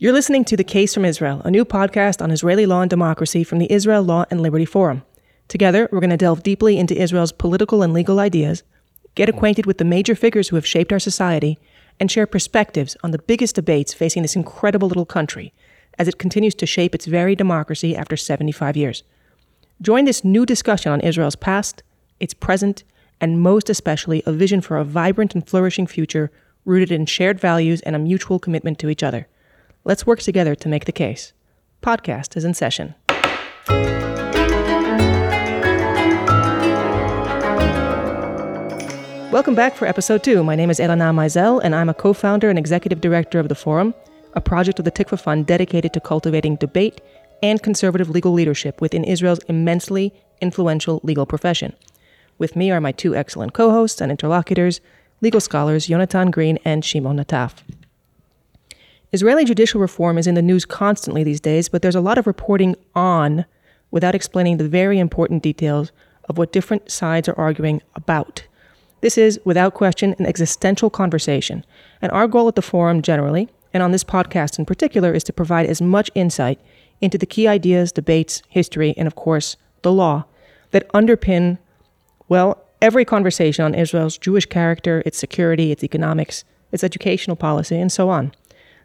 You're listening to The Case from Israel, a new podcast on Israeli law and democracy from the Israel Law and Liberty Forum. Together, we're going to delve deeply into Israel's political and legal ideas, get acquainted with the major figures who have shaped our society, and share perspectives on the biggest debates facing this incredible little country as it continues to shape its very democracy after 75 years. Join this new discussion on Israel's past, its present, and most especially a vision for a vibrant and flourishing future rooted in shared values and a mutual commitment to each other. Let's work together to make the case. Podcast is in session. Welcome back for episode two. My name is Aylana Meisel, and I'm a co founder and executive director of the Forum, a project of the Tikva Fund dedicated to cultivating debate and conservative legal leadership within Israel's immensely influential legal profession. With me are my two excellent co hosts and interlocutors, legal scholars Yonatan Green and Shimon Nataf. Israeli judicial reform is in the news constantly these days, but there's a lot of reporting on without explaining the very important details of what different sides are arguing about. This is, without question, an existential conversation, and our goal at the forum generally, and on this podcast in particular, is to provide as much insight into the key ideas, debates, history, and of course, the law that underpin, well, every conversation on Israel's Jewish character, its security, its economics, its educational policy, and so on.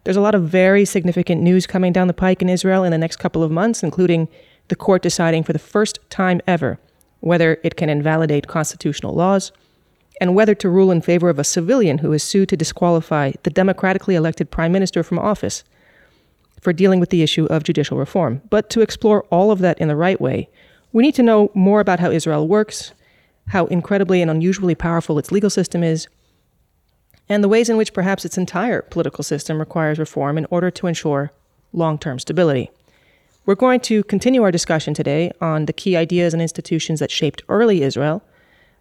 There's a lot of very significant news coming down the pike in Israel in the next couple of months, including the court deciding for the first time ever whether it can invalidate constitutional laws and whether to rule in favor of a civilian who is sued to disqualify the democratically elected prime minister from office for dealing with the issue of judicial reform. But to explore all of that in the right way, we need to know more about how Israel works, how incredibly and unusually powerful its legal system is, and the ways in which perhaps its entire political system requires reform in order to ensure long term stability. We're going to continue our discussion today on the key ideas and institutions that shaped early Israel,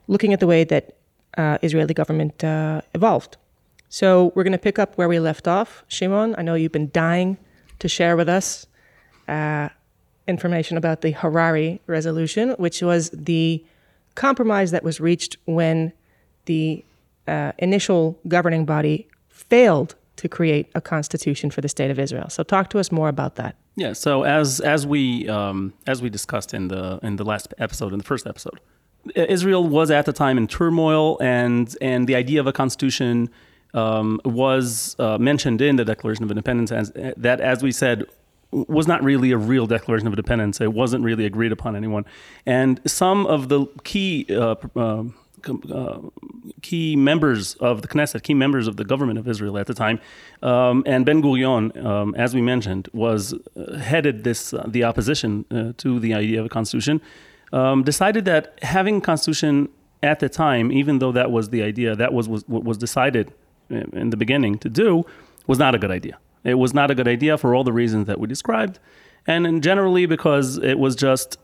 looking at the way that uh, Israeli government uh, evolved. So we're going to pick up where we left off. Shimon, I know you've been dying to share with us uh, information about the Harari resolution, which was the compromise that was reached when the uh, initial governing body failed to create a constitution for the state of Israel. So talk to us more about that. Yeah. So as as we um, as we discussed in the in the last episode, in the first episode, Israel was at the time in turmoil, and and the idea of a constitution um, was uh, mentioned in the Declaration of Independence as that, as we said, was not really a real declaration of independence. It wasn't really agreed upon anyone, and some of the key uh, uh, uh, key members of the Knesset, key members of the government of Israel at the time, um, and Ben Gurion, um, as we mentioned, was uh, headed this uh, the opposition uh, to the idea of a constitution. Um, decided that having a constitution at the time, even though that was the idea, that was, was what was decided in the beginning to do, was not a good idea. It was not a good idea for all the reasons that we described, and generally because it was just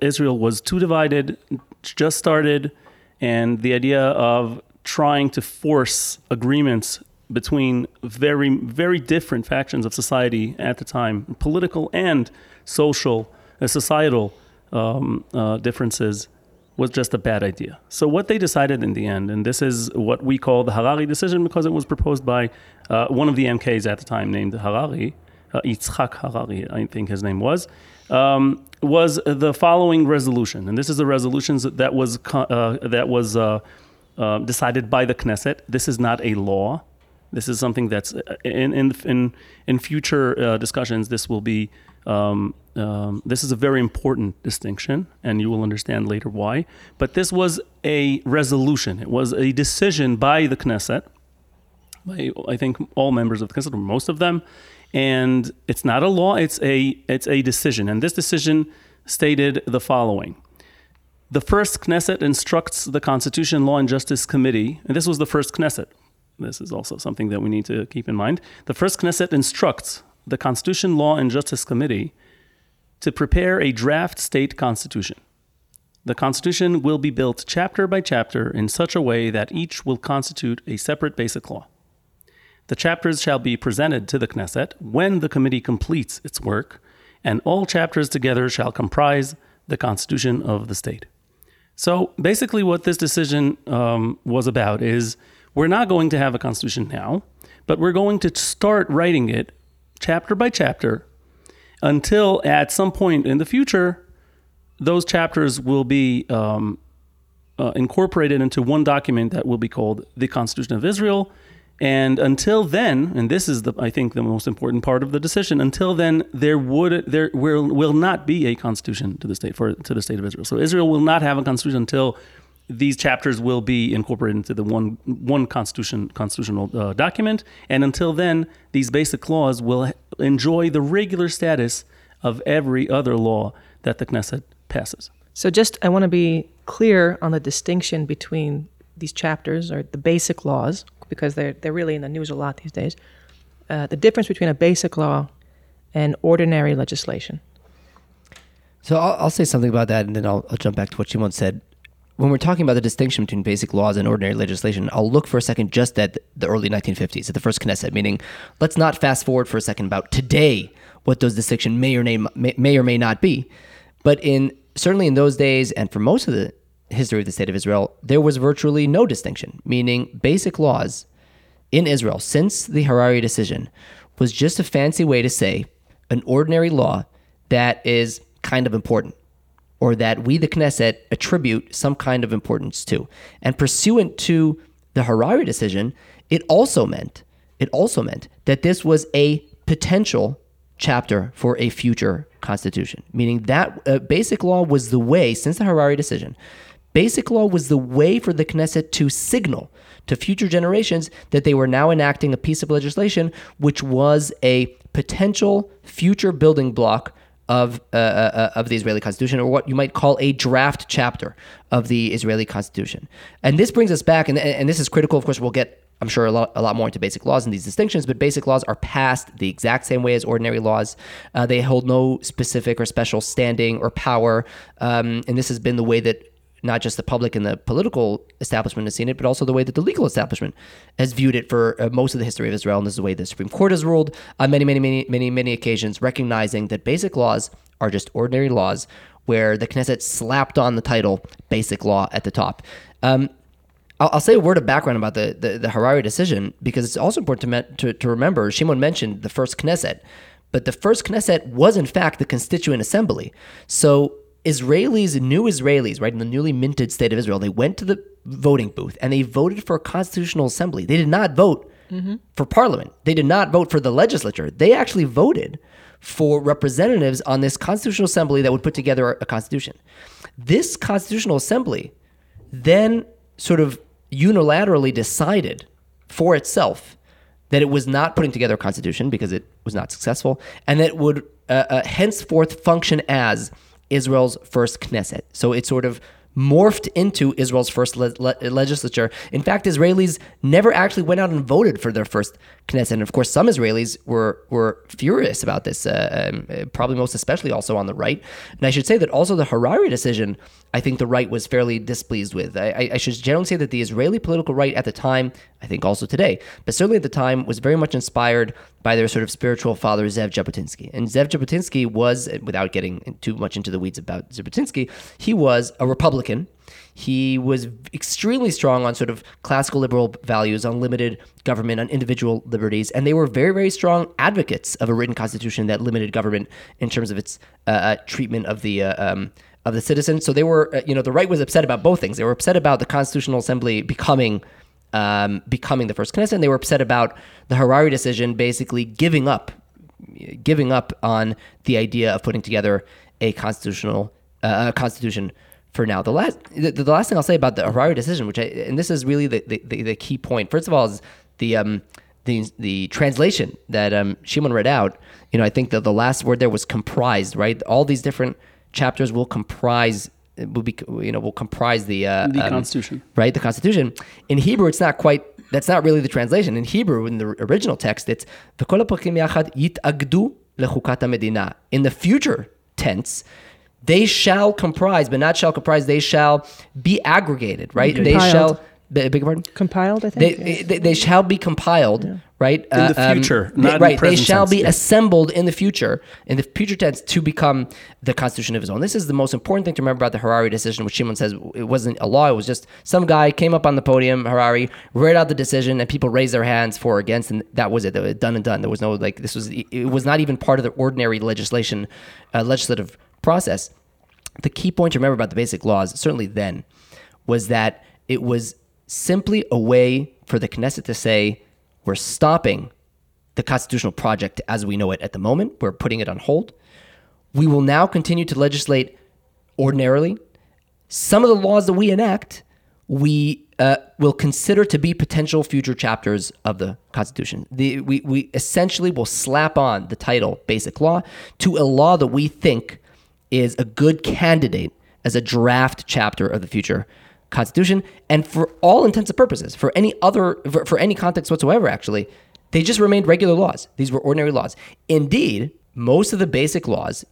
Israel was too divided, just started and the idea of trying to force agreements between very, very different factions of society at the time, political and social, uh, societal um, uh, differences, was just a bad idea. So, what they decided in the end, and this is what we call the Harari decision because it was proposed by uh, one of the MKs at the time named Harari, uh, Yitzhak Harari, I think his name was um, was the following resolution, and this is the resolution that was uh, that was uh, uh, decided by the Knesset. This is not a law. This is something that's uh, in in in, in future uh, discussions. This will be. Um, um, this is a very important distinction, and you will understand later why. But this was a resolution. It was a decision by the Knesset, by I think all members of the Knesset, or most of them, and it's not a law it's a it's a decision. And this decision stated the following. The first knesset instructs the constitution law and justice committee and this was the first knesset. This is also something that we need to keep in mind. The first knesset instructs the constitution law and justice committee to prepare a draft state constitution. The constitution will be built chapter by chapter in such a way that each will constitute a separate basic law the chapters shall be presented to the Knesset when the committee completes its work, and all chapters together shall comprise the constitution of the state. So basically, what this decision um, was about is we're not going to have a constitution now, but we're going to start writing it chapter by chapter until at some point in the future, those chapters will be um, uh, incorporated into one document that will be called the Constitution of Israel. And until then, and this is the I think the most important part of the decision. Until then, there would there will will not be a constitution to the state for to the state of Israel. So Israel will not have a constitution until these chapters will be incorporated into the one one constitution constitutional uh, document. And until then, these basic laws will enjoy the regular status of every other law that the Knesset passes. So, just I want to be clear on the distinction between these chapters or the basic laws, because they're, they're really in the news a lot these days. Uh, the difference between a basic law and ordinary legislation. So I'll, I'll say something about that, and then I'll, I'll jump back to what Shimon said. When we're talking about the distinction between basic laws and ordinary legislation, I'll look for a second just at the early 1950s, at the first Knesset, meaning let's not fast forward for a second about today, what those distinctions may or may, may or may not be. But in certainly in those days, and for most of the history of the state of Israel, there was virtually no distinction, meaning basic laws in Israel since the Harari decision was just a fancy way to say an ordinary law that is kind of important or that we, the Knesset, attribute some kind of importance to. And pursuant to the Harari decision, it also meant it also meant that this was a potential chapter for a future constitution, meaning that uh, basic law was the way since the Harari decision Basic law was the way for the Knesset to signal to future generations that they were now enacting a piece of legislation which was a potential future building block of uh, uh, uh, of the Israeli Constitution, or what you might call a draft chapter of the Israeli Constitution. And this brings us back, and, and this is critical. Of course, we'll get, I'm sure, a lot, a lot more into basic laws and these distinctions, but basic laws are passed the exact same way as ordinary laws. Uh, they hold no specific or special standing or power, um, and this has been the way that not just the public and the political establishment has seen it, but also the way that the legal establishment has viewed it for uh, most of the history of Israel. And this is the way the Supreme Court has ruled on many, many, many, many, many occasions, recognizing that basic laws are just ordinary laws where the Knesset slapped on the title basic law at the top. Um, I'll, I'll, say a word of background about the, the, the Harari decision because it's also important to, me- to, to remember Shimon mentioned the first Knesset, but the first Knesset was in fact the Constituent Assembly. So Israelis, new Israelis, right, in the newly minted state of Israel, they went to the voting booth and they voted for a constitutional assembly. They did not vote mm-hmm. for parliament. They did not vote for the legislature. They actually voted for representatives on this constitutional assembly that would put together a constitution. This constitutional assembly then sort of unilaterally decided for itself that it was not putting together a constitution because it was not successful, and that it would uh, uh, henceforth function as Israel's first Knesset. So it sort of morphed into Israel's first le- le- legislature. In fact, Israelis never actually went out and voted for their first Knesset. And of course, some Israelis were were furious about this, uh, um, probably most especially also on the right. And I should say that also the Harari decision, I think the right was fairly displeased with. I, I should generally say that the Israeli political right at the time, I think also today, but certainly at the time, was very much inspired by their sort of spiritual father, Zev Jabotinsky. And Zev Jabotinsky was, without getting too much into the weeds about Jabotinsky, he was a Republican he was extremely strong on sort of classical liberal values, on limited government, on individual liberties, and they were very, very strong advocates of a written constitution that limited government in terms of its uh, uh, treatment of the uh, um, of the citizen. So they were, uh, you know, the right was upset about both things. They were upset about the Constitutional Assembly becoming um, becoming the first Knesset, and they were upset about the Harari decision basically giving up giving up on the idea of putting together a constitutional uh, constitution for now. The last the, the, last thing I'll say about the Harari decision, which I and this is really the the, the key point. First of all, is the um the the translation that um Shimon read out. You know, I think that the last word there was comprised. Right, all these different chapters will comprise will be you know will comprise the uh, the um, Constitution. Right, the Constitution. In Hebrew, it's not quite. That's not really the translation. In Hebrew, in the original text, it's yitagdu medina. In the future tense, they shall comprise, but not shall comprise, they shall be aggregated, right? Compiled. They shall Be- beg your pardon? Compiled, I They, think. they, they shall be compiled, right? In the future, not in right. They shall tense, be yeah. assembled in the future, in the future tense, to become the Constitution of Israel. own. this is the most important thing to remember about the Harari decision, which Shimon says it wasn't a law. It was just some guy came up on the podium, Harari, read out the decision, and people raised their hands for or against, and that was it. It was done and done. There was no like this was it was not even part of the ordinary legislation, uh, legislative process. The key point to remember about the basic laws, certainly then, was that it was simply a way for the Knesset to say, we're stopping the constitutional project as we know it at the moment. We're putting it on hold. We will now continue to legislate ordinarily. Some of the laws that we enact, we uh, will consider to be potential future chapters of the Constitution. The, we, we essentially will slap on the title Basic Law to a law that we think is a good candidate as a draft chapter of the future Constitution. And for all intents and purposes, for any other, for, for any context whatsoever, actually, they just remained regular laws. These were ordinary laws. Indeed, most of the basic laws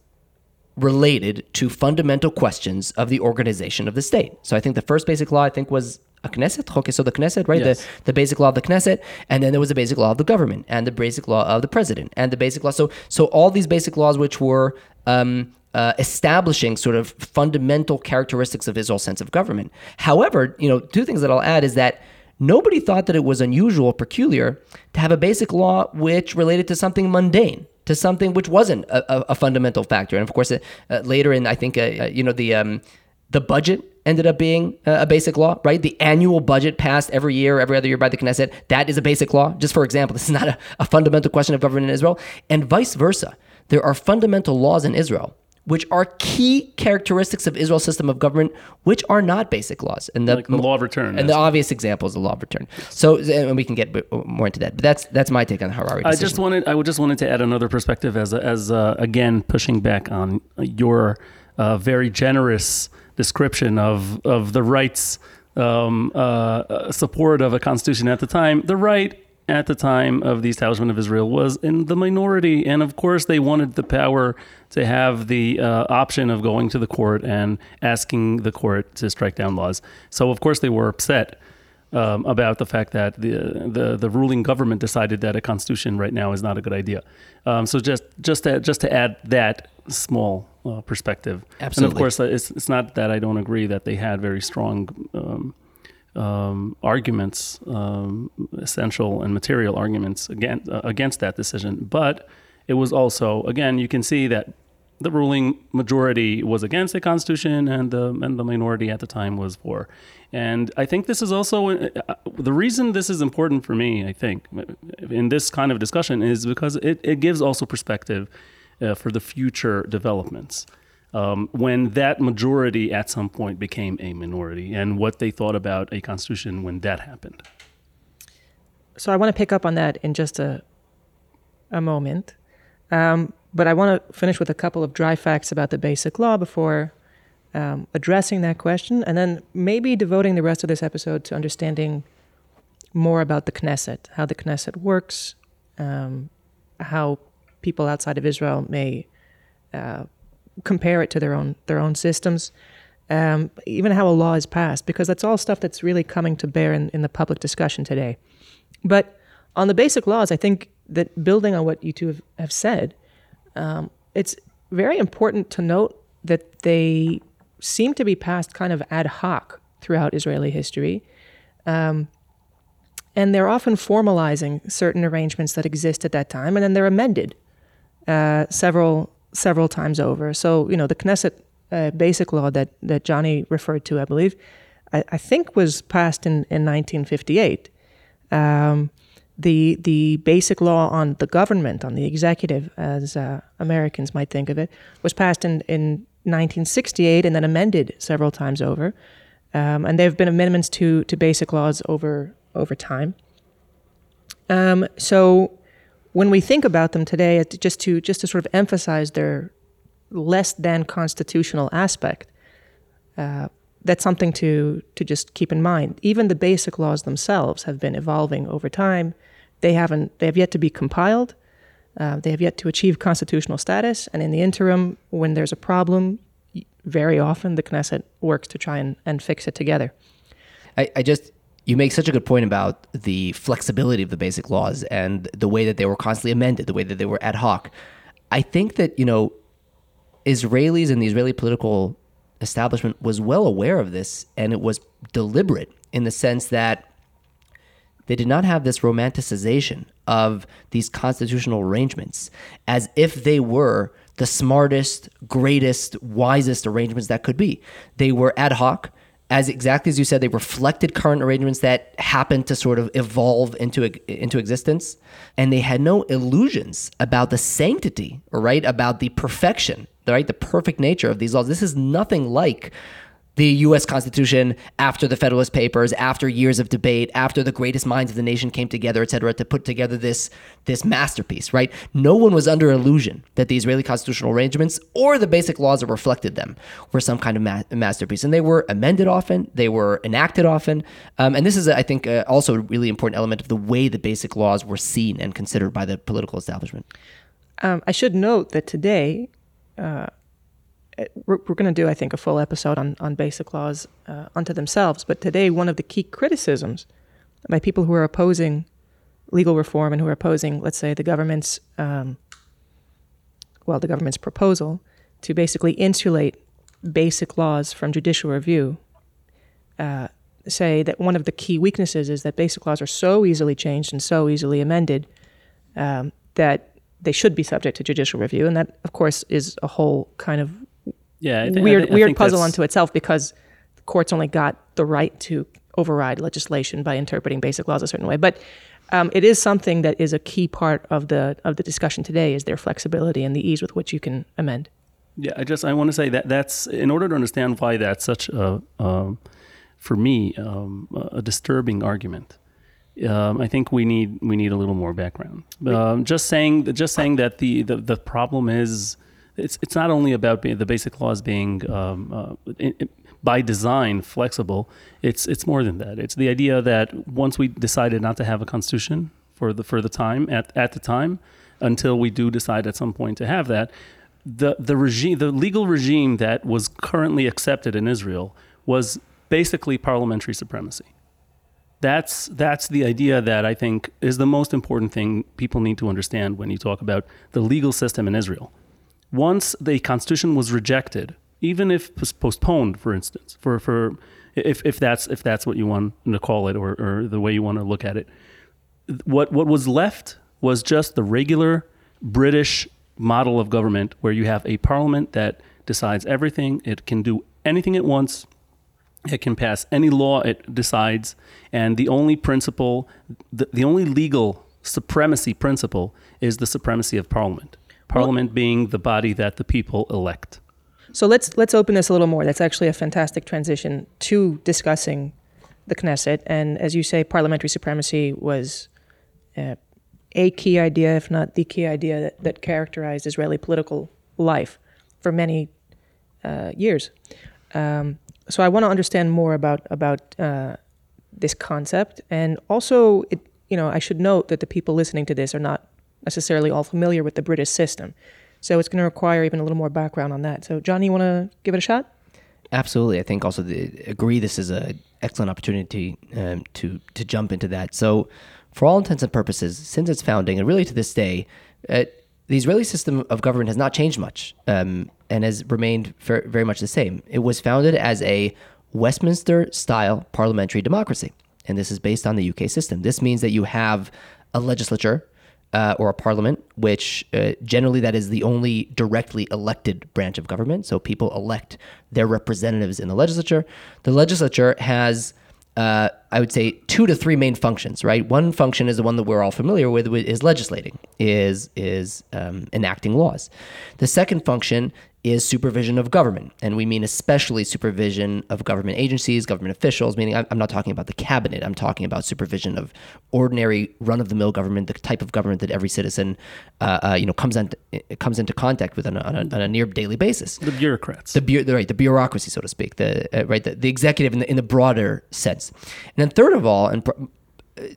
related to fundamental questions of the organization of the state. So I think the first basic law I think was a Knesset, okay, so the Knesset, right? Yes. The, the basic law of the Knesset, and then there was the basic law of the government, and the basic law of the president, and the basic law. So so all these basic laws which were um, uh, establishing sort of fundamental characteristics of Israel's sense of government. However, you know, two things that I'll add is that nobody thought that it was unusual peculiar to have a basic law which related to something mundane to something which wasn't a, a, a fundamental factor. And of course, uh, uh, later in, I think, uh, uh, you know, the um, the budget ended up being a basic law, right? The annual budget passed every year, every other year by the Knesset, that is a basic law. Just for example, this is not a, a fundamental question of government in Israel. And vice versa. There are fundamental laws in Israel which are key characteristics of Israel's system of government, which are not basic laws. And the, Like the law of return. And the obvious example is the law of return. So, and we can get more into that. But that's that's my take on the Harari I just wanted I would just wanted to add another perspective as as uh, again pushing back on your uh, very generous description of of the rights um, uh, uh, support of a constitution at the time. The right at the time of the establishment of Israel was in the minority, and of course they wanted the power to have the uh, option of going to the court and asking the court to strike down laws. So of course they were upset um, about the fact that the, the the ruling government decided that a constitution right now is not a good idea. Um, so just just to, just to add that small uh, perspective, and of course uh, it's it's not that I don't agree that they had very strong. Um, um, arguments, um, essential and material arguments against uh, against that decision, but it was also again you can see that the ruling majority was against the constitution and the and the minority at the time was for. And I think this is also uh, the reason this is important for me. I think in this kind of discussion is because it, it gives also perspective uh, for the future developments. Um, when that majority at some point became a minority, and what they thought about a constitution when that happened. So I want to pick up on that in just a a moment, um, but I want to finish with a couple of dry facts about the basic law before um, addressing that question, and then maybe devoting the rest of this episode to understanding more about the Knesset, how the Knesset works, um, how people outside of Israel may uh, compare it to their own their own systems, um, even how a law is passed, because that's all stuff that's really coming to bear in, in the public discussion today. But on the basic laws, I think that building on what you two have, have said, um, it's very important to note that they seem to be passed kind of ad hoc throughout Israeli history. Um, and they're often formalizing certain arrangements that exist at that time, and then they're amended uh, several several times over. So you know the Knesset uh, basic law that that Johnny referred to, I believe, I, I think was passed in in 1958. Um, the the basic law on the government, on the executive, as uh, Americans might think of it, was passed in in 1968 and then amended several times over. Um, and there have been amendments to to basic laws over over time. Um, so when we think about them today, just to just to sort of emphasize their less than constitutional aspect, uh, that's something to to just keep in mind. Even the basic laws themselves have been evolving over time. They haven't. They have yet to be compiled. Uh, they have yet to achieve constitutional status. And in the interim, when there's a problem, very often the Knesset works to try and, and fix it together. I, I just you make such a good point about the flexibility of the basic laws and the way that they were constantly amended, the way that they were ad hoc. I think that, you know, Israelis and the Israeli political establishment was well aware of this and it was deliberate in the sense that they did not have this romanticization of these constitutional arrangements as if they were the smartest, greatest, wisest arrangements that could be. They were ad hoc as exactly as you said, they reflected current arrangements that happened to sort of evolve into into existence, and they had no illusions about the sanctity, right? About the perfection, right? The perfect nature of these laws. This is nothing like the U.S. Constitution after the Federalist Papers, after years of debate, after the greatest minds of the nation came together, et cetera, to put together this this masterpiece. Right? No one was under illusion that the Israeli constitutional arrangements or the basic laws that reflected them were some kind of ma- masterpiece, and they were amended often, they were enacted often, um, and this is, I think, uh, also a really important element of the way the basic laws were seen and considered by the political establishment. Um, I should note that today. Uh, we're, going to do, I think, a full episode on, on basic laws uh, unto themselves. But today, one of the key criticisms by people who are opposing legal reform and who are opposing, let's say, the government's, um, well, the government's proposal to basically insulate basic laws from judicial review, uh, say that one of the key weaknesses is that basic laws are so easily changed and so easily amended um, that they should be subject to judicial review. And that, of course, is a whole kind of yeah, I th- weird, I th- I weird puzzle unto itself because the courts only got the right to override legislation by interpreting basic laws a certain way. But um, it is something that is a key part of the of the discussion today is their flexibility and the ease with which you can amend. Yeah, I just I want to say that that's in order to understand why that's such a um, for me um, a disturbing argument. Um, I think we need we need a little more background. Um, just saying just saying that the, the, the problem is it's it's not only about being, the basic laws being um, uh, in, in, by design flexible. It's it's more than that. It's the idea that once we decided not to have a constitution for the for the time at at the time, until we do decide at some point to have that, the the regime the legal regime that was currently accepted in Israel was basically parliamentary supremacy. That's that's the idea that I think is the most important thing people need to understand when you talk about the legal system in Israel once the constitution was rejected, even if postponed, for instance, for, for if, if that's if that's what you want to call it or, or the way you want to look at it, what what was left was just the regular British model of government where you have a parliament that decides everything. It can do anything it wants. It can pass any law it decides. And the only principle, the, the only legal supremacy principle is the supremacy of parliament. Parliament well, being the body that the people elect. So let's let's open this a little more. That's actually a fantastic transition to discussing the Knesset. And as you say, parliamentary supremacy was uh, a key idea, if not the key idea, that, that characterized Israeli political life for many uh, years. Um, so I want to understand more about about uh, this concept, and also, it, you know, I should note that the people listening to this are not necessarily all familiar with the British system. So it's going to require even a little more background on that. So, Johnny, you want to give it a shot? Absolutely. I think also the, agree this is an excellent opportunity um, to to jump into that. So, for all intents and purposes, since its founding and really to this day, uh, the Israeli system of government has not changed much um, and has remained ver- very much the same. It was founded as a Westminster style parliamentary democracy, and this is based on the UK system. This means that you have a legislature uh, or a parliament, which uh, generally that is the only directly elected branch of government. So people elect their representatives in the legislature. The legislature has, uh, I would say, two to three main functions. Right, one function is the one that we're all familiar with, is legislating, is is um, enacting laws. The second function is supervision of government. And we mean especially supervision of government agencies, government officials, meaning I'm not talking about the cabinet. I'm talking about supervision of ordinary run of the mill government, the type of government that every citizen uh, uh, you know, comes, on, comes into contact with on a, on a, on a near daily basis. The bureaucrats. The, bu- right, the bureaucracy, so to speak, the, uh, right, the, the executive in the, in the broader sense. And then third of all, and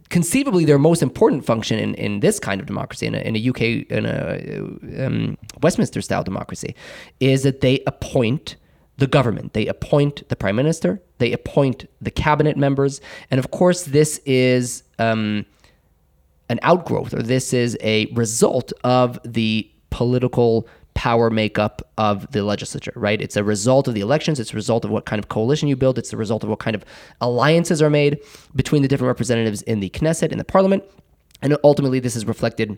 conceivably their most important function in, in this kind of democracy, in a, in a UK, in a um, Westminster style democracy, is that they appoint the government. They appoint the prime minister, they appoint the cabinet members, and of course, this is um, an outgrowth or this is a result of the political power makeup of the legislature, right? It's a result of the elections. It's a result of what kind of coalition you build. It's the result of what kind of alliances are made between the different representatives in the Knesset, in the parliament. And ultimately, this is reflected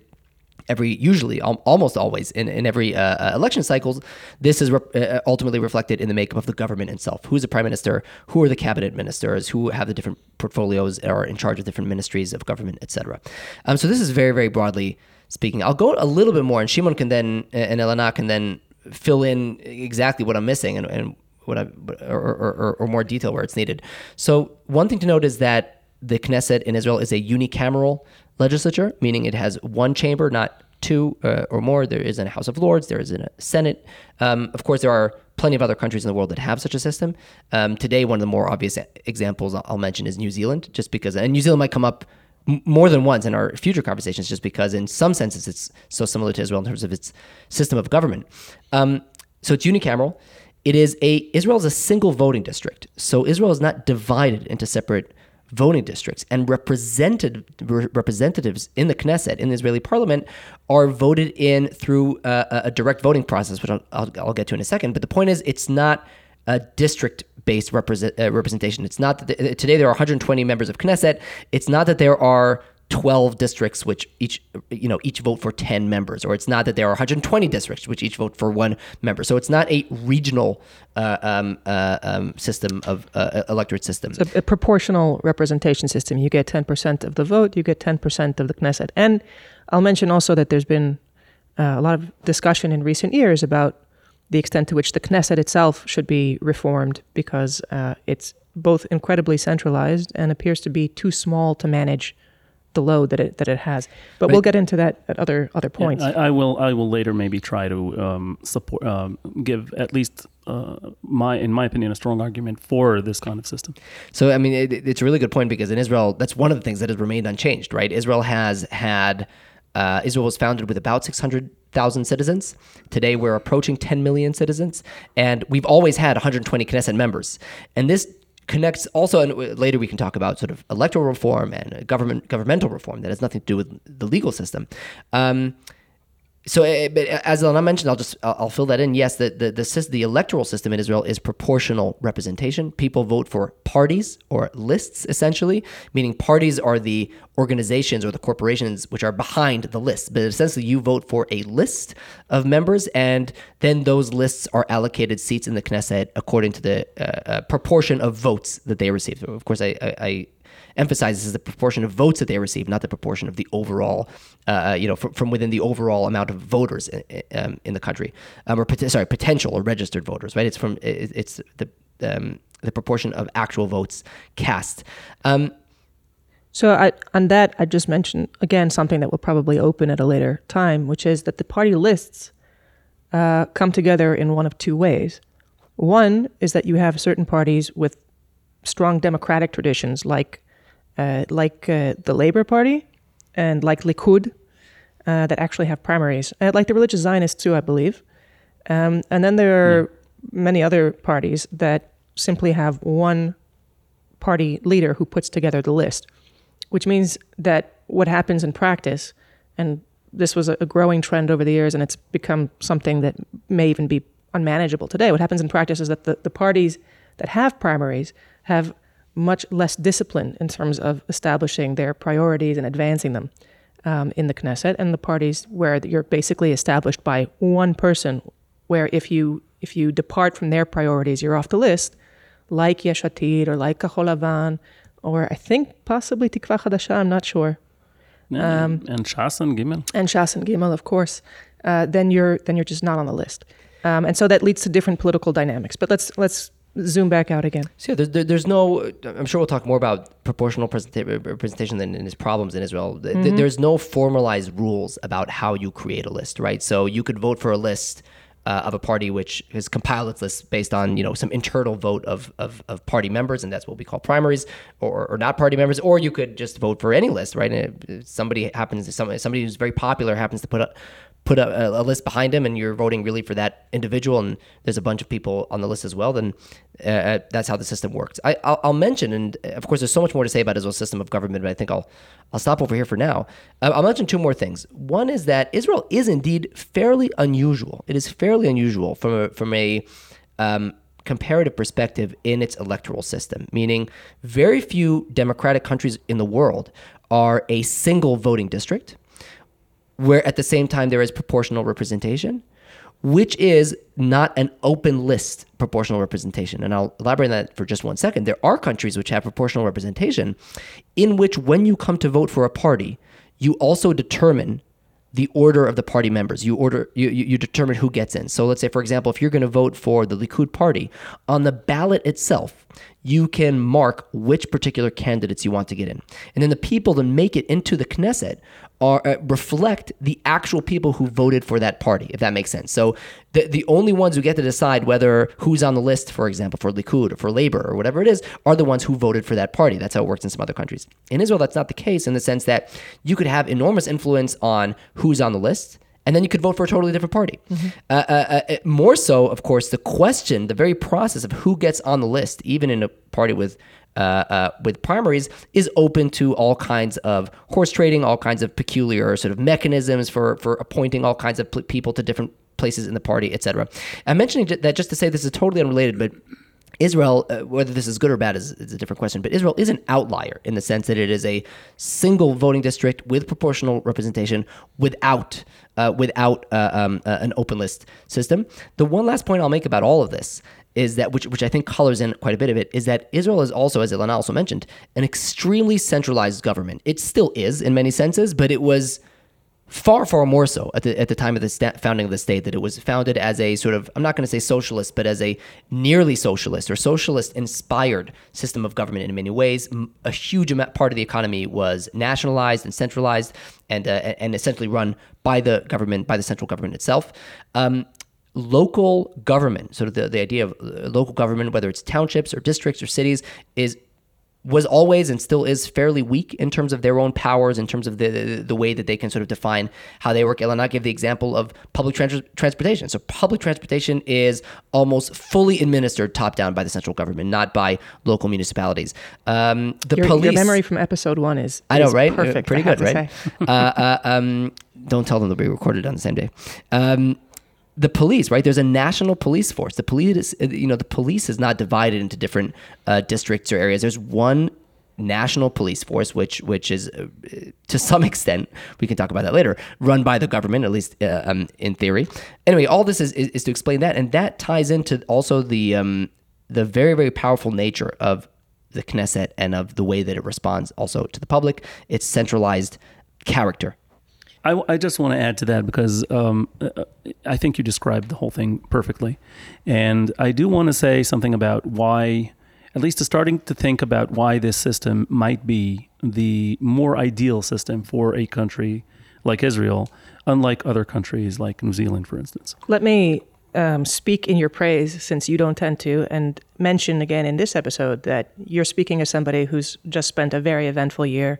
every usually almost always in, in every uh, uh, election cycles this is re- uh, ultimately reflected in the makeup of the government itself who's the prime minister who are the cabinet ministers who have the different portfolios are in charge of different ministries of government etc um, so this is very very broadly speaking i'll go a little bit more and shimon can then and aylana can then fill in exactly what i'm missing and, and what I, or, or, or more detail where it's needed so one thing to note is that the Knesset in Israel is a unicameral legislature, meaning it has one chamber, not two uh, or more. There is a House of Lords, there is a Senate. Um, of course, there are plenty of other countries in the world that have such a system. Um, today, one of the more obvious examples I'll mention is New Zealand, just because, and New Zealand might come up more than once in our future conversations, just because in some senses it's so similar to Israel in terms of its system of government. Um, so it's unicameral. It is a Israel is a single voting district. So Israel is not divided into separate voting districts, and represented representatives in the Knesset in the Israeli parliament are voted in through a, a direct voting process, which I'll, I'll, I'll, get to in a second. But the point is, it's not a district based represent, uh, representation. It's not that the, today there are 120 members of Knesset. It's not that there are 12 districts which each you know each vote for 10 members or it's not that there are 120 districts which each vote for one member so it's not a regional uh, um, uh, um, system of uh, electorate system it's a, a, proportional representation system you get 10% of the vote you get 10% of the knesset and i'll mention also that there's been uh, a lot of discussion in recent years about the extent to which the knesset itself should be reformed because uh, it's both incredibly centralized and appears to be too small to manage the load that it that it has. But right. we'll get into that at other other points. Yeah, I, I, will I will later maybe try to um, support um, give at least uh, my in my opinion a strong argument for this kind of system. So I mean it, it's a really good point because in Israel that's one of the things that has remained unchanged. Right, Israel has had uh, Israel was founded with about six hundred thousand citizens. Today we're approaching 10 million citizens, and we've always had 120 Knesset members. And this connects also, and later we can talk about sort of electoral reform and government governmental reform that has nothing to do with the legal system. Um, so eh, eh, as Aylana mentioned, I'll just I'll fill that in. Yes, the, the the the electoral system in Israel is proportional representation. People vote for parties or lists, essentially, meaning parties are the organizations or the corporations which are behind the list. But essentially, you vote for a list of members, and then those lists are allocated seats in the Knesset according to the uh, uh, proportion of votes that they receive. Of course, I, I, I emphasizes is the proportion of votes that they receive, not the proportion of the overall, uh, uh you know, from, from within the overall amount of voters in, um, in the country, um, or sorry, potential or registered voters, right? It's from it's the um, the proportion of actual votes cast. Um, so I, on that, I just mentioned again something that will probably open at a later time, which is that the party lists uh, come together in one of two ways. One is that you have certain parties with strong democratic traditions, like like uh, the Labour Party and like Likud, uh, that actually have primaries, uh, like the religious Zionists too, I believe. Um, and then there are yeah. many other parties that simply have one party leader who puts together the list, which means that what happens in practice, and this was a growing trend over the years, and it's become something that may even be unmanageable today. What happens in practice is that the, the parties that have primaries have much less discipline in terms of establishing their priorities and advancing them um, in the Knesset, and the parties where you're basically established by one person, where if you if you depart from their priorities, you're off the list, like Yesh Atid or like Kahol Lavan, or I think possibly Tikva Hadasha, I'm not sure. Um, and Shas and Gimel. And Shas and Gimel, of course. Uh, then you're then you're just not on the list, um, and so that leads to different political dynamics. But let's let's zoom back out again. So yeah, there's, there, there's no. I'm sure we'll talk more about proportional presenta- representation and, and its problems in Israel. Mm-hmm. There's no formalized rules about how you create a list, right? So you could vote for a list. Uh, of a party which has compiled its list based on you know some internal vote of, of, of party members and that's what we call primaries or, or not party members or you could just vote for any list right and somebody happens somebody who's very popular happens to put up put a, a, list behind him and you're voting really for that individual and there's a bunch of people on the list as well, then uh, uh that's how the system works. I, I'll, I'll, mention, and uh, of course, there's so much more to say about Israel's system of government, but I think I'll I'll stop over here for now. Uh, I'll mention two more things. One is that Israel is indeed fairly unusual. It is fairly unusual from a, from a um, comparative perspective in its electoral system, meaning very few democratic countries in the world are a single voting district where at the same time there is proportional representation, which is not an open list proportional representation. And I'll elaborate on that for just one second. There are countries which have proportional representation in which when you come to vote for a party, you also determine the order of the party members. You order you, you determine who gets in. So let's say, for example, if you're going to vote for the Likud party, on the ballot itself, you can mark which particular candidates you want to get in. And then the people that make it into the Knesset are uh, reflect the actual people who voted for that party, if that makes sense. So the the only ones who get to decide whether who's on the list, for example, for Likud or for Labor or whatever it is, are the ones who voted for that party. That's how it works in some other countries. In Israel, that's not the case in the sense that you could have enormous influence on who's on the list and then you could vote for a totally different party. Mm-hmm. Uh, uh, uh, more so, of course, the question, the very process of who gets on the list, even in a party with uh, uh, with primaries is open to all kinds of horse trading, all kinds of peculiar sort of mechanisms for for appointing all kinds of people to different places in the party, etc. I'm mentioning that just to say this is totally unrelated, but Israel, uh, whether this is good or bad is, is, a different question, but Israel is an outlier in the sense that it is a single voting district with proportional representation without uh, without uh, um, uh, an open list system. The one last point I'll make about all of this is that which which I think colors in quite a bit of it is that Israel is also, as Aylana also mentioned, an extremely centralized government. It still is in many senses, but it was far far more so at the at the time of the sta- founding of the state that it was founded as a sort of I'm not going to say socialist, but as a nearly socialist or socialist inspired system of government in many ways. A huge amount, part of the economy was nationalized and centralized and uh, and essentially run by the government by the central government itself. Um, local government, sort of the, the idea of uh, local government, whether it's townships or districts or cities, is was always and still is fairly weak in terms of their own powers, in terms of the the, the way that they can sort of define how they work. I'll give the example of public trans- transportation. So public transportation is almost fully administered top down by the central government, not by local municipalities. Um, the your, police. Your memory from episode one is, I know, right? Perfect. Pretty good, right? uh, uh, um, don't tell them they'll be recorded on the same day. Um, the police, right? There's a national police force. The police, you know, the police is not divided into different uh, districts or areas. There's one national police force, which which is uh, to some extent we can talk about that later, run by the government, at least uh, um, in theory. Anyway, all this is, is, is to explain that, and that ties into also the um, the very very powerful nature of the Knesset and of the way that it responds also to the public. Its centralized character I, I just want to add to that because um, I think you described the whole thing perfectly. And I do want to say something about why, at least to starting to think about why this system might be the more ideal system for a country like Israel, unlike other countries like New Zealand, for instance. Let me um, speak in your praise since you don't tend to, and mention again in this episode that you're speaking as somebody who's just spent a very eventful year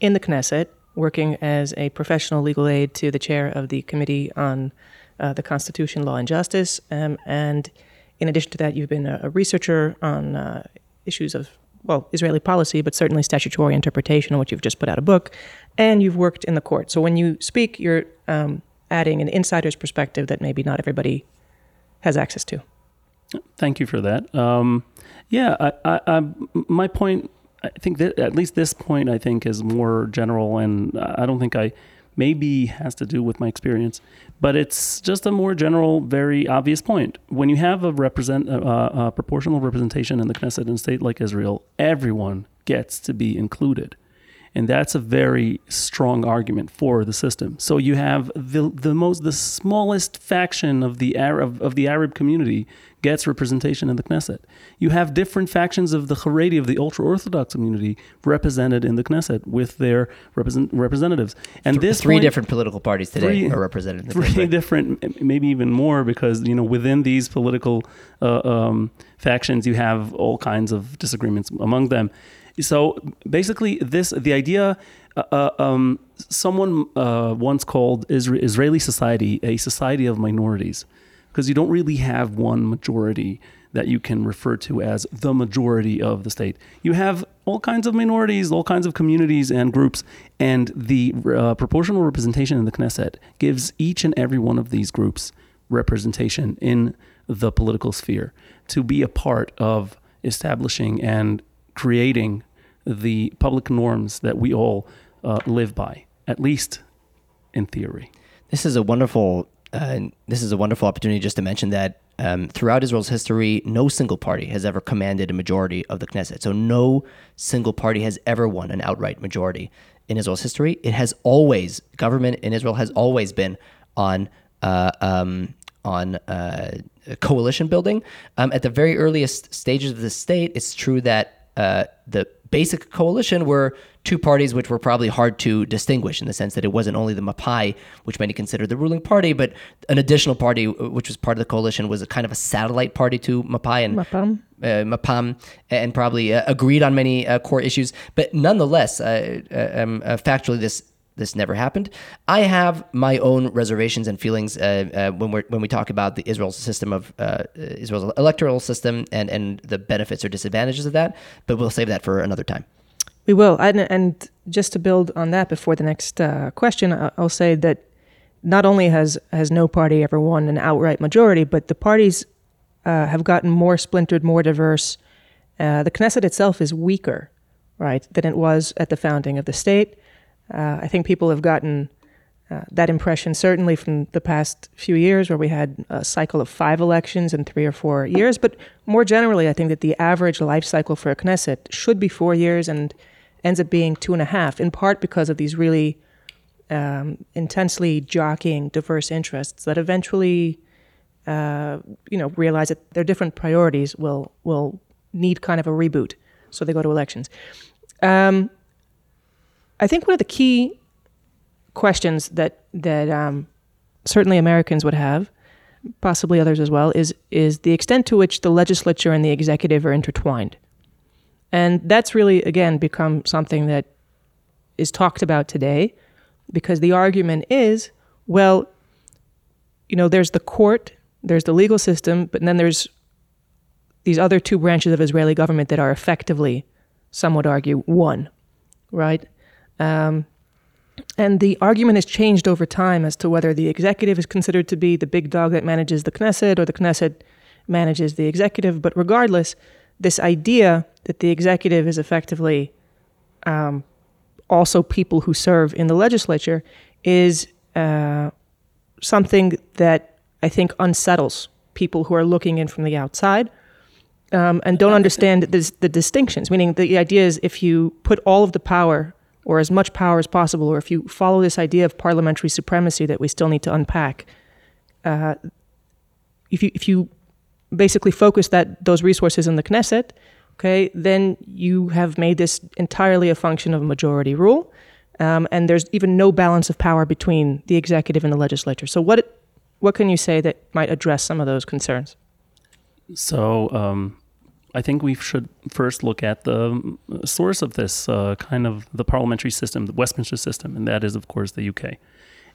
in the Knesset working as a professional legal aide to the chair of the Committee on uh, the Constitution, Law, and Justice. Um, and in addition to that, you've been a, a researcher on uh, issues of, well, Israeli policy, but certainly statutory interpretation, on which you've just put out a book. And you've worked in the court. So when you speak, you're um, adding an insider's perspective that maybe not everybody has access to. Thank you for that. Um, yeah, I, I, I, my point I think that at least this point, I think is more general, and I don't think I maybe has to do with my experience, but it's just a more general, very obvious point. When you have a represent uh, a proportional representation in the Knesset in a state like Israel, everyone gets to be included. And that's a very strong argument for the system. So you have the, the most the smallest faction of the Arab of the Arab community gets representation in the Knesset. You have different factions of the Haredi, of the ultra Orthodox community, represented in the Knesset with their represent, representatives. And this three point, different political parties today three, are represented. three different, maybe even more, because you know within these political uh, um, factions, you have all kinds of disagreements among them. So basically, this the idea. Uh, uh, um, someone uh, once called Isra- Israeli society a society of minorities because you don't really have one majority that you can refer to as the majority of the state. You have all kinds of minorities, all kinds of communities and groups, and the uh, proportional representation in the Knesset gives each and every one of these groups representation in the political sphere to be a part of establishing and creating the public norms that we all uh, live by, at least in theory. This is a wonderful. This is a wonderful opportunity just to mention that um, throughout Israel's history, no single party has ever commanded a majority of the Knesset. So no single party has ever won an outright majority in Israel's history. It has always government in Israel has always been on uh, um, on uh, coalition building. Um, at the very earliest stages of the state, it's true that uh, the basic coalition were two parties which were probably hard to distinguish in the sense that it wasn't only the Mapai, which many consider the ruling party, but an additional party uh, which was part of the coalition was a kind of a satellite party to Mapai and Mapam. Uh, Mapam, and probably uh, agreed on many uh, core issues. But nonetheless, uh, uh, um, factually, this this never happened. I have my own reservations and feelings uh, uh, when we when we talk about the Israel's system of uh, Israel's electoral system and and the benefits or disadvantages of that. But we'll save that for another time. We will, and, and just to build on that before the next uh, question, I'll say that not only has has no party ever won an outright majority, but the parties uh, have gotten more splintered, more diverse. Uh, the Knesset itself is weaker, right, than it was at the founding of the state. Uh, I think people have gotten uh, that impression certainly from the past few years, where we had a cycle of five elections in three or four years. But more generally, I think that the average life cycle for a Knesset should be four years and ends up being two and a half, in part because of these really um, intensely jockeying diverse interests that eventually, uh, you know, realize that their different priorities will will need kind of a reboot, so they go to elections. Um, I think one of the key questions that that um, certainly Americans would have, possibly others as well, is is the extent to which the legislature and the executive are intertwined, and that's really again become something that is talked about today, because the argument is, well, you know, there's the court, there's the legal system, but then there's these other two branches of Israeli government that are effectively, some would argue, one, right? Um, and the argument has changed over time as to whether the executive is considered to be the big dog that manages the Knesset or the Knesset manages the executive. But regardless, this idea that the executive is effectively um, also people who serve in the legislature is uh, something that I think unsettles people who are looking in from the outside. Um, and don't understand this, the distinctions. Meaning, the idea is if you put all of the power or as much power as possible, or if you follow this idea of parliamentary supremacy that we still need to unpack, uh, if you if you basically focus that those resources in the Knesset, okay, then you have made this entirely a function of majority rule, um, and there's even no balance of power between the executive and the legislature. So what what can you say that might address some of those concerns? So um, I think we should first look at the source of this uh, kind of the parliamentary system, the Westminster system, and that is, of course, the UK.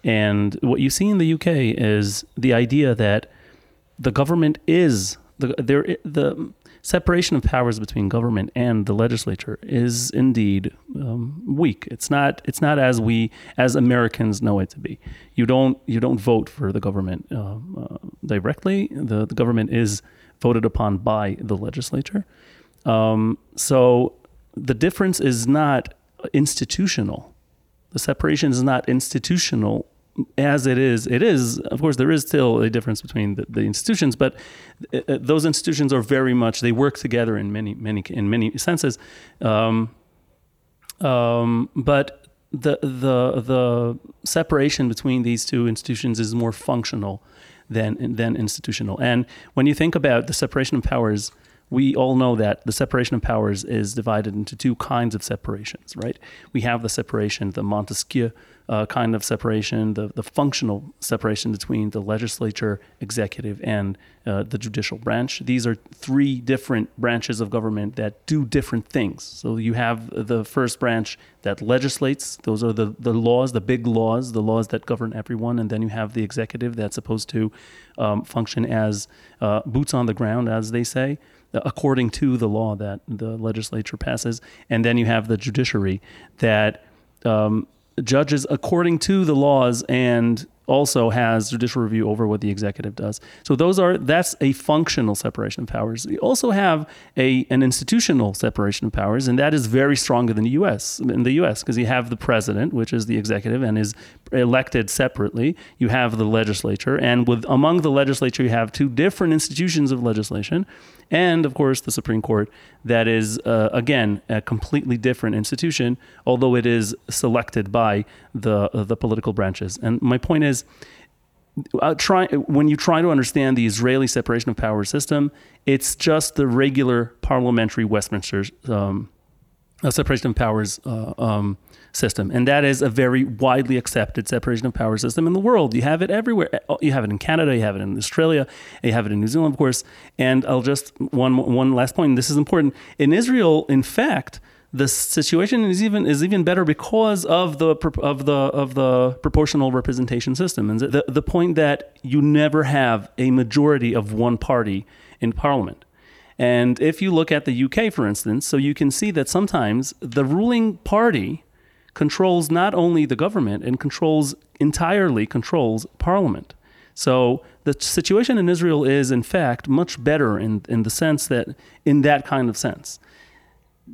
And what you see in the UK is the idea that the government is the there the separation of powers between government and the legislature is indeed um, weak. It's not it's not as we as Americans know it to be. You don't you don't vote for the government uh, uh, directly. The the government is voted upon by the legislature. Um, so the difference is not institutional. The separation is not institutional as it is. It is, of course, there is still a difference between the, the institutions, but uh, uh, those institutions are very much they work together in many, many, in many senses. Um, um, but the the the separation between these two institutions is more functional than than institutional. And when you think about the separation of powers we all know that the separation of powers is divided into two kinds of separations, right? We have the separation, the Montesquieu uh, kind of separation, the, the functional separation between the legislature, executive, and uh, the judicial branch. These are three different branches of government that do different things. So you have the first branch that legislates, those are the, the laws, the big laws, the laws that govern everyone. And then you have the executive that's supposed to um, function as uh, boots on the ground, as they say according to the law that the legislature passes. And then you have the judiciary that um, judges according to the laws and also has judicial review over what the executive does. So those are that's a functional separation of powers. We also have a an institutional separation of powers, and that is very stronger than the U.S. in the U.S. because you have the president, which is the executive and is elected separately. You have the legislature, and with among the legislature, you have two different institutions of legislation, and of course the Supreme Court, that is uh, again a completely different institution, although it is selected by the uh, the political branches. And my point is. Uh, try when you try to understand the Israeli separation of power system, it's just the regular parliamentary Westminster um, separation of powers uh, um, system, and that is a very widely accepted separation of power system in the world. You have it everywhere. You have it in Canada, you have it in Australia, you have it in New Zealand, of course. And I'll just one one last point. This is important. In Israel, in fact, the situation is even is even better because of the of the of the proportional representation system, and the the point that you never have a majority of one party in parliament. And if you look at the UK, for instance, so you can see that sometimes the ruling party controls not only the government and controls entirely controls parliament. So the situation in Israel is in fact much better in, in the sense that in that kind of sense.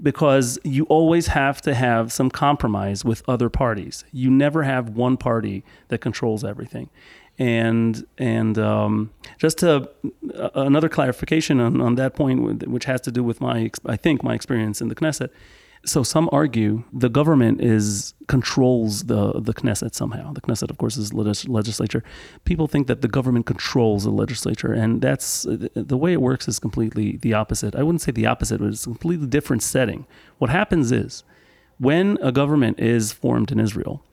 Because you always have to have some compromise with other parties. You never have one party that controls everything. And and um, just to, uh, another clarification on, on that point, which has to do with my I think my experience in the Knesset, so some argue the government is controls the the Knesset somehow. The Knesset, of course, is legis- legislature. People think that the government controls the legislature, and that's the way it works is completely the opposite. I wouldn't say the opposite, but it's a completely different setting. What happens is when a government is formed in Israel,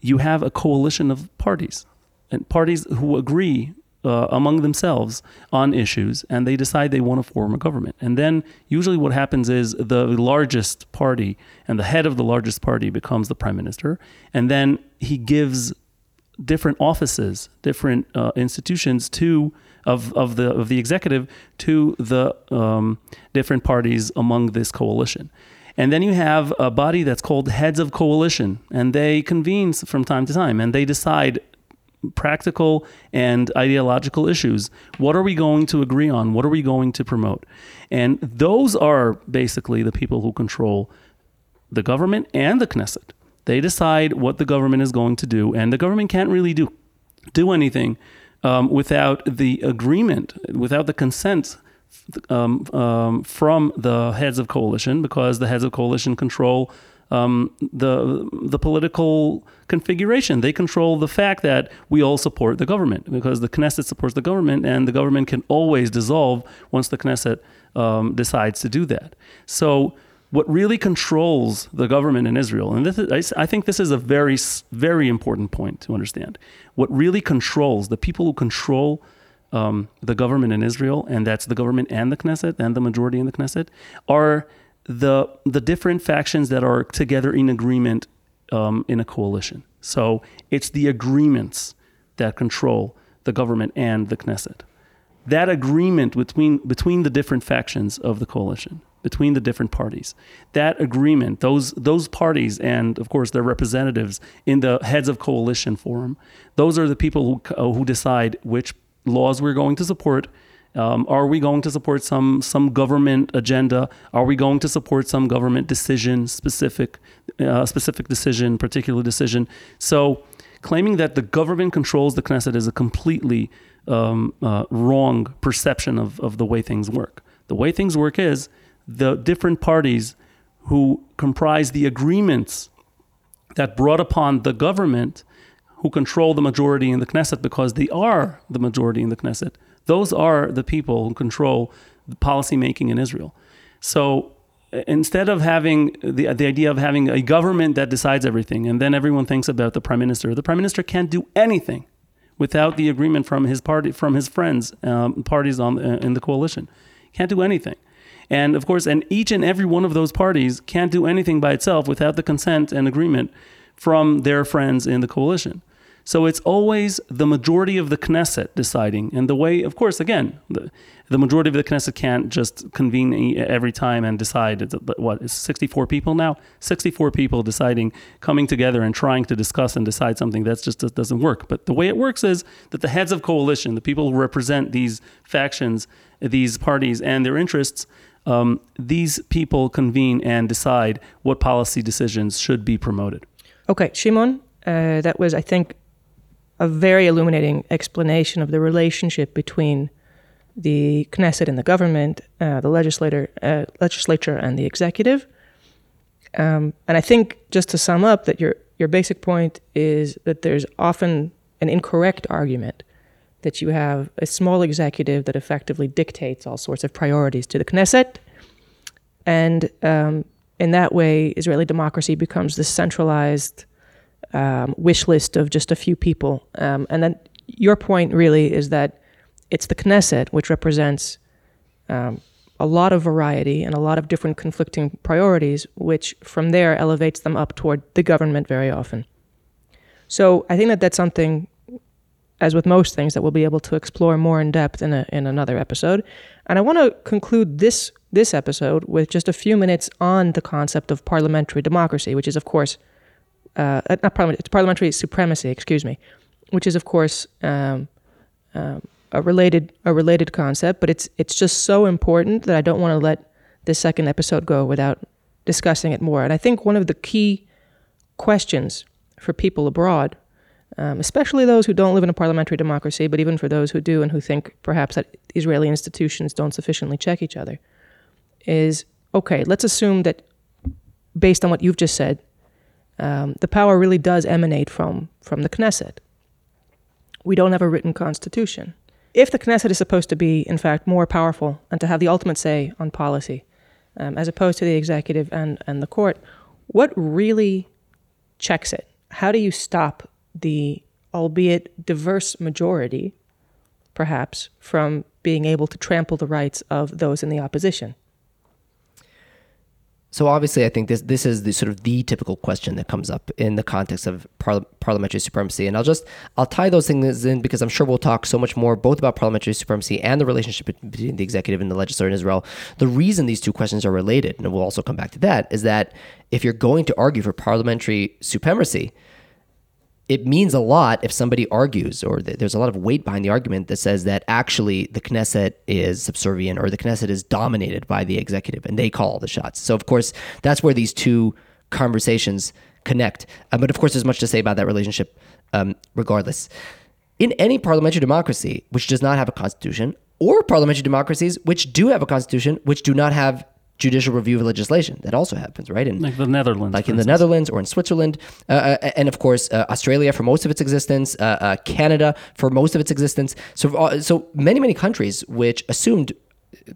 you have a coalition of parties and parties who agree uh, among themselves on issues and they decide they want to form a government. And then usually what happens is the largest party and the head of the largest party becomes the prime minister. And then he gives different offices, different uh, institutions to of, of the of the executive to the um, different parties among this coalition. And then you have a body that's called heads of coalition, and they convene from time to time and they decide practical and ideological issues. What are we going to agree on? What are we going to promote? And those are basically the people who control the government and the Knesset. They decide what the government is going to do, and the government can't really do do anything um, without the agreement, without the consent um, um, from the heads of coalition, because the heads of coalition control um, the the political configuration. They control the fact that we all support the government because the Knesset supports the government, and the government can always dissolve once the Knesset um, decides to do that. So. What really controls the government in Israel, and is, I think this is a very, very important point to understand. What really controls the people who control um, the government in Israel, and that's the government and the Knesset and the majority in the Knesset, are the the different factions that are together in agreement um, in a coalition. So it's the agreements that control the government and the Knesset. That agreement between between the different factions of the coalition, between the different parties, that agreement, those those parties, and of course their representatives in the heads of coalition forum, those are the people who who decide which laws we're going to support um, are we going to support some some government agenda? Are we going to support some government decision, specific uh, specific decision, particular decision? So, claiming that the government controls the Knesset is a completely um, uh, wrong perception of, of the way things work. The way things work is the different parties who comprise the agreements that brought upon the government who control the majority in the Knesset because they are the majority in the Knesset those are the people who control policy making in Israel. So instead of having the, the idea of having a government that decides everything and then everyone thinks about the prime minister, the prime minister can't do anything without the agreement from his party, from his friends, um, parties on uh, in the coalition. Can't do anything. And of course, and each and every one of those parties can't do anything by itself without the consent and agreement from their friends in the coalition. So it's always the majority of the Knesset deciding. And the way, of course, again, the, the majority of the Knesset can't just convene every time and decide. What is 64 people now? 64 people deciding, coming together and trying to discuss and decide something. That just doesn't work. But the way it works is that the heads of coalition, the people who represent these factions, these parties, and their interests, um, these people convene and decide what policy decisions should be promoted. Okay, Shimon, uh, that was, I think, a very illuminating explanation of the relationship between the Knesset and the government, uh, the legislator, uh, legislature and the executive. Um, and I think just to sum up, that your your basic point is that there's often an incorrect argument that you have a small executive that effectively dictates all sorts of priorities to the Knesset, and um, in that way, Israeli democracy becomes this centralized um, wish list of just a few people. Um, and then your point really is that it's the Knesset, which represents um, a lot of variety and a lot of different conflicting priorities, which from there elevates them up toward the government very often. So I think that that's something, as with most things, that we'll be able to explore more in depth in, a, in another episode. And I want to conclude this this episode with just a few minutes on the concept of parliamentary democracy, which is, of course, uh, not parliament, parliamentary supremacy, excuse me, which is of course um, um, a related a related concept, but it's it's just so important that I don't want to let this second episode go without discussing it more. And I think one of the key questions for people abroad, um, especially those who don't live in a parliamentary democracy, but even for those who do and who think perhaps that Israeli institutions don't sufficiently check each other, is okay. Let's assume that based on what you've just said, um, the power really does emanate from, from the Knesset. We don't have a written constitution. If the Knesset is supposed to be, in fact, more powerful and to have the ultimate say on policy, um, as opposed to the executive and, and the court, what really checks it? How do you stop the, albeit diverse majority, perhaps, from being able to trample the rights of those in the opposition? So obviously, I think this this is the sort of the typical question that comes up in the context of par- parliamentary supremacy, and I'll just I'll tie those things in because I'm sure we'll talk so much more both about parliamentary supremacy and the relationship between the executive and the legislature in Israel. The reason these two questions are related, and we'll also come back to that, is that if you're going to argue for parliamentary supremacy, it means a lot if somebody argues, or there's a lot of weight behind the argument that says that actually the Knesset is subservient or the Knesset is dominated by the executive and they call the shots. So, of course, that's where these two conversations connect. Uh, but of course, there's much to say about that relationship um, regardless. In any parliamentary democracy which does not have a constitution, or parliamentary democracies which do have a constitution which do not have judicial review of legislation. That also happens, right? In like the Netherlands, like in instance. the Netherlands or in Switzerland, uh, uh, and of course uh, Australia for most of its existence, uh, uh Canada for most of its existence. So, uh, so many many countries which assumed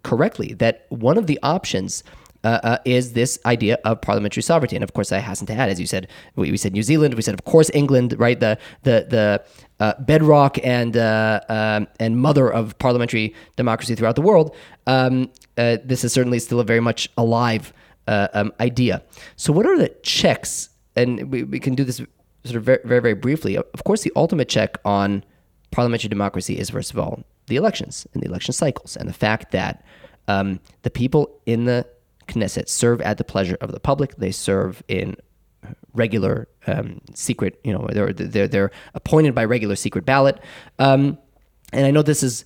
correctly that one of the options uh, uh, is this idea of parliamentary sovereignty. And of course, I hasten to add, as you said, we, we said New Zealand, we said, of course, England, right? The the the uh, bedrock and uh, um, and mother of parliamentary democracy throughout the world. Um, uh, this is certainly still a very much alive uh, um, idea. So, what are the checks? And we, we can do this sort of very, very very briefly. Of course, the ultimate check on parliamentary democracy is first of all the elections and the election cycles, and the fact that um, the people in the Knesset serve at the pleasure of the public. They serve in regular um, secret, you know, they're, they're, they're appointed by regular secret ballot. Um, and I know this is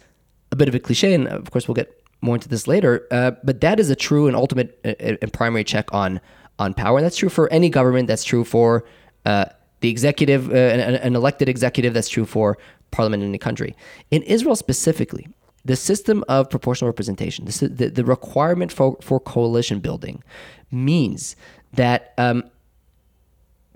a bit of a cliche, and of course we'll get more into this later, uh, but that is a true and ultimate uh, uh, and primary check on on power. And that's true for any government. That's true for uh, the executive, uh, an, an, elected executive. That's true for parliament in any country. In Israel specifically, the system of proportional representation, the, the, the requirement for, for coalition building, means that um,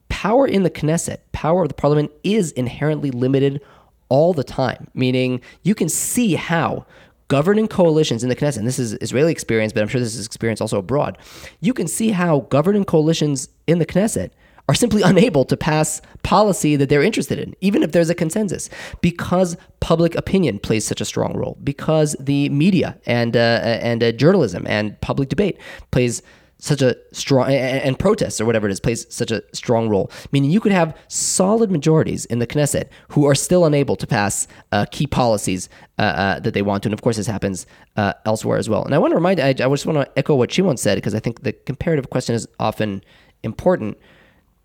power in the Knesset, power of the parliament, is inherently limited all the time. Meaning, you can see how governing coalitions in the Knesset, and this is Israeli experience, but I'm sure this is experience also abroad, you can see how governing coalitions in the Knesset are simply unable to pass policy that they're interested in, even if there's a consensus, because public opinion plays such a strong role, because the media and uh, and uh, journalism and public debate plays such a strong and protests or whatever it is plays such a strong role. Meaning you could have solid majorities in the Knesset who are still unable to pass uh, key policies uh, uh, that they want to, and of course this happens uh, elsewhere as well. And I want to remind, I, I just want to echo what Shimon said because I think the comparative question is often important.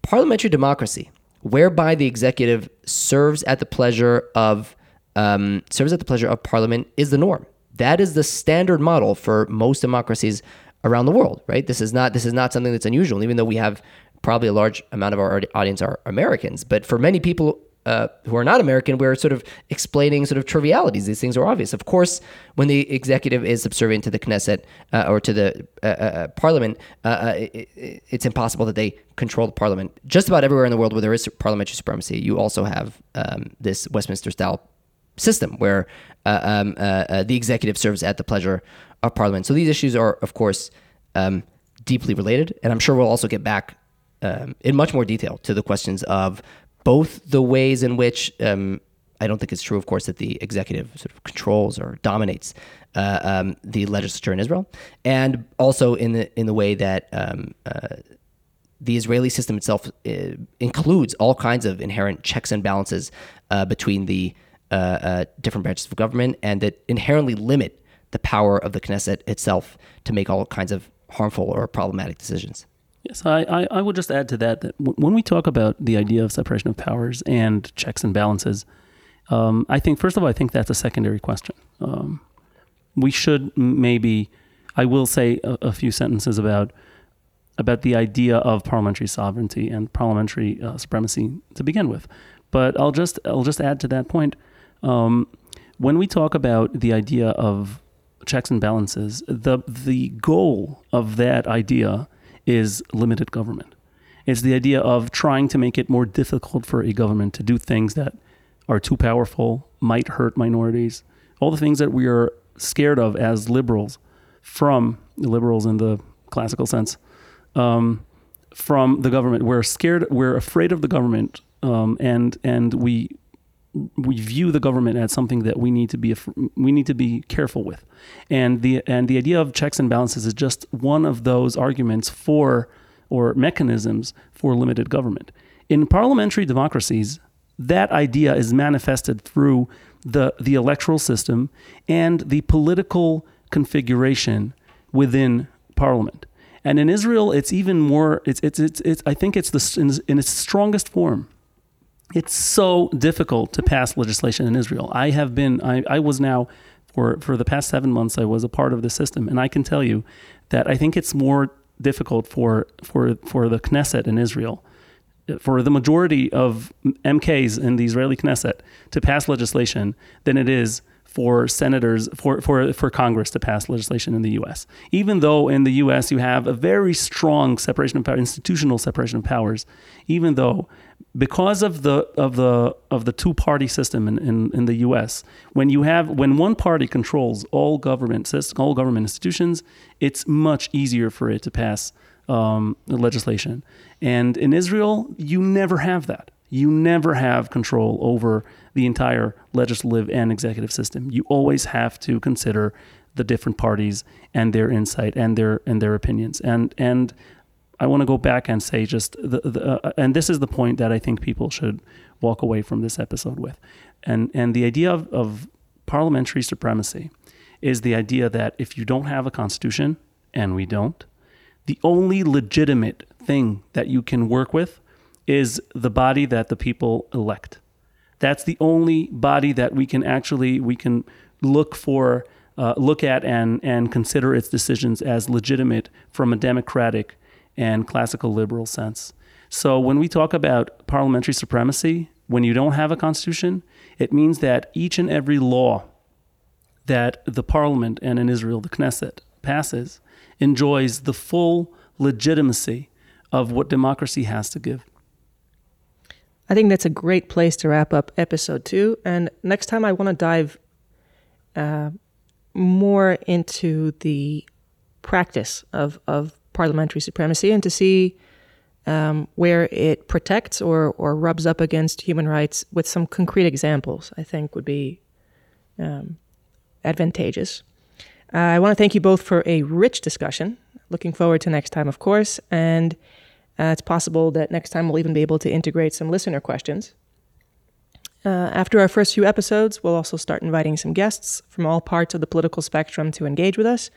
Parliamentary democracy, whereby the executive serves at the pleasure of um, serves at the pleasure of Parliament, is the norm. That is the standard model for most democracies around the world, right? This is not this is not something that's unusual, even though we have probably a large amount of our audience are Americans. But for many people uh, who are not American, we're sort of explaining sort of trivialities. These things are obvious. Of course, when the executive is subservient to the Knesset uh, or to the uh, uh, uh parliament, it, it's impossible that they control the parliament. Just about everywhere in the world where there is parliamentary supremacy, you also have um, this Westminster style system where um, the executive serves at the pleasure of Parliament. So these issues are, of course, um, deeply related, and I'm sure we'll also get back um, in much more detail to the questions of both the ways in which um, I don't think it's true, of course, that the executive sort of controls or dominates uh, um, the legislature in Israel, and also in the in the way that um, uh, the Israeli system itself uh, includes all kinds of inherent checks and balances uh, between the uh, uh, different branches of government, and that inherently limit the power of the Knesset itself to make all kinds of harmful or problematic decisions. Yes, I, I, I would just add to that that w- when we talk about the idea of separation of powers and checks and balances, um, I think, first of all, I think that's a secondary question. Um, we should maybe, I will say a, a, few sentences about about the idea of parliamentary sovereignty and parliamentary uh, supremacy to begin with. But I'll just I'll just add to that point. Um, when we talk about the idea of checks and balances, the the goal of that idea is limited government. It's the idea of trying to make it more difficult for a government to do things that are too powerful, might hurt minorities, all the things that we are scared of as liberals, from liberals in the classical sense, um, from the government. We're scared. We're afraid of the government, um, and and we we view the government as something that we need to be we need to be careful with, and the and the idea of checks and balances is just one of those arguments for or mechanisms for limited government. In parliamentary democracies, that idea is manifested through the the electoral system and the political configuration within parliament. And in Israel, it's even more. It's it's it's, it's I think it's the in, in its strongest form it's so difficult to pass legislation in Israel. I have been, I, I was now, for, for the past seven months, I was a part of the system. And I can tell you that I think it's more difficult for, for, for the Knesset in Israel, for the majority of MKs in the Israeli Knesset to pass legislation than it is for senators for, for, for Congress to pass legislation in the US. Even though in the US you have a very strong separation of power, institutional separation of powers, even though because of the of the of the two party system in, in, in the US, when you have when one party controls all government all government institutions, it's much easier for it to pass um, legislation. And in Israel, you never have that. You never have control over the entire legislative and executive system. You always have to consider the different parties and their insight and their and their opinions. And and I want to go back and say just the, the uh, and this is the point that I think people should walk away from this episode with. And and the idea of, of parliamentary supremacy is the idea that if you don't have a constitution and we don't, the only legitimate thing that you can work with is the body that the people elect. That's the only body that we can actually we can look for, uh, look at, and and consider its decisions as legitimate from a democratic and classical liberal sense. So when we talk about parliamentary supremacy, when you don't have a constitution, it means that each and every law that the parliament and in Israel the Knesset passes enjoys the full legitimacy of what democracy has to give. I think that's a great place to wrap up episode two. And next time, I want to dive uh, more into the practice of, of parliamentary supremacy and to see um, where it protects or, or rubs up against human rights with some concrete examples, I think would be um, advantageous. Uh, I want to thank you both for a rich discussion. Looking forward to next time, of course. And uh, it's possible that next time we'll even be able to integrate some listener questions. Uh, after our first few episodes, we'll also start inviting some guests from all parts of the political spectrum to engage with us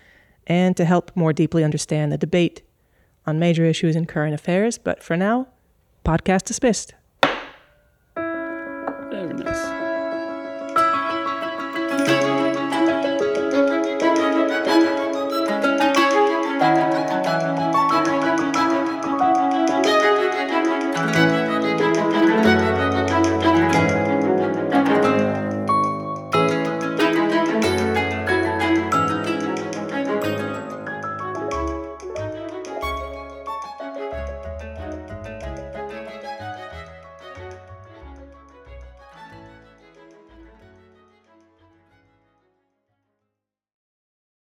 and to help more deeply understand the debate on major issues in current affairs. But for now, podcast dismissed. Very nice.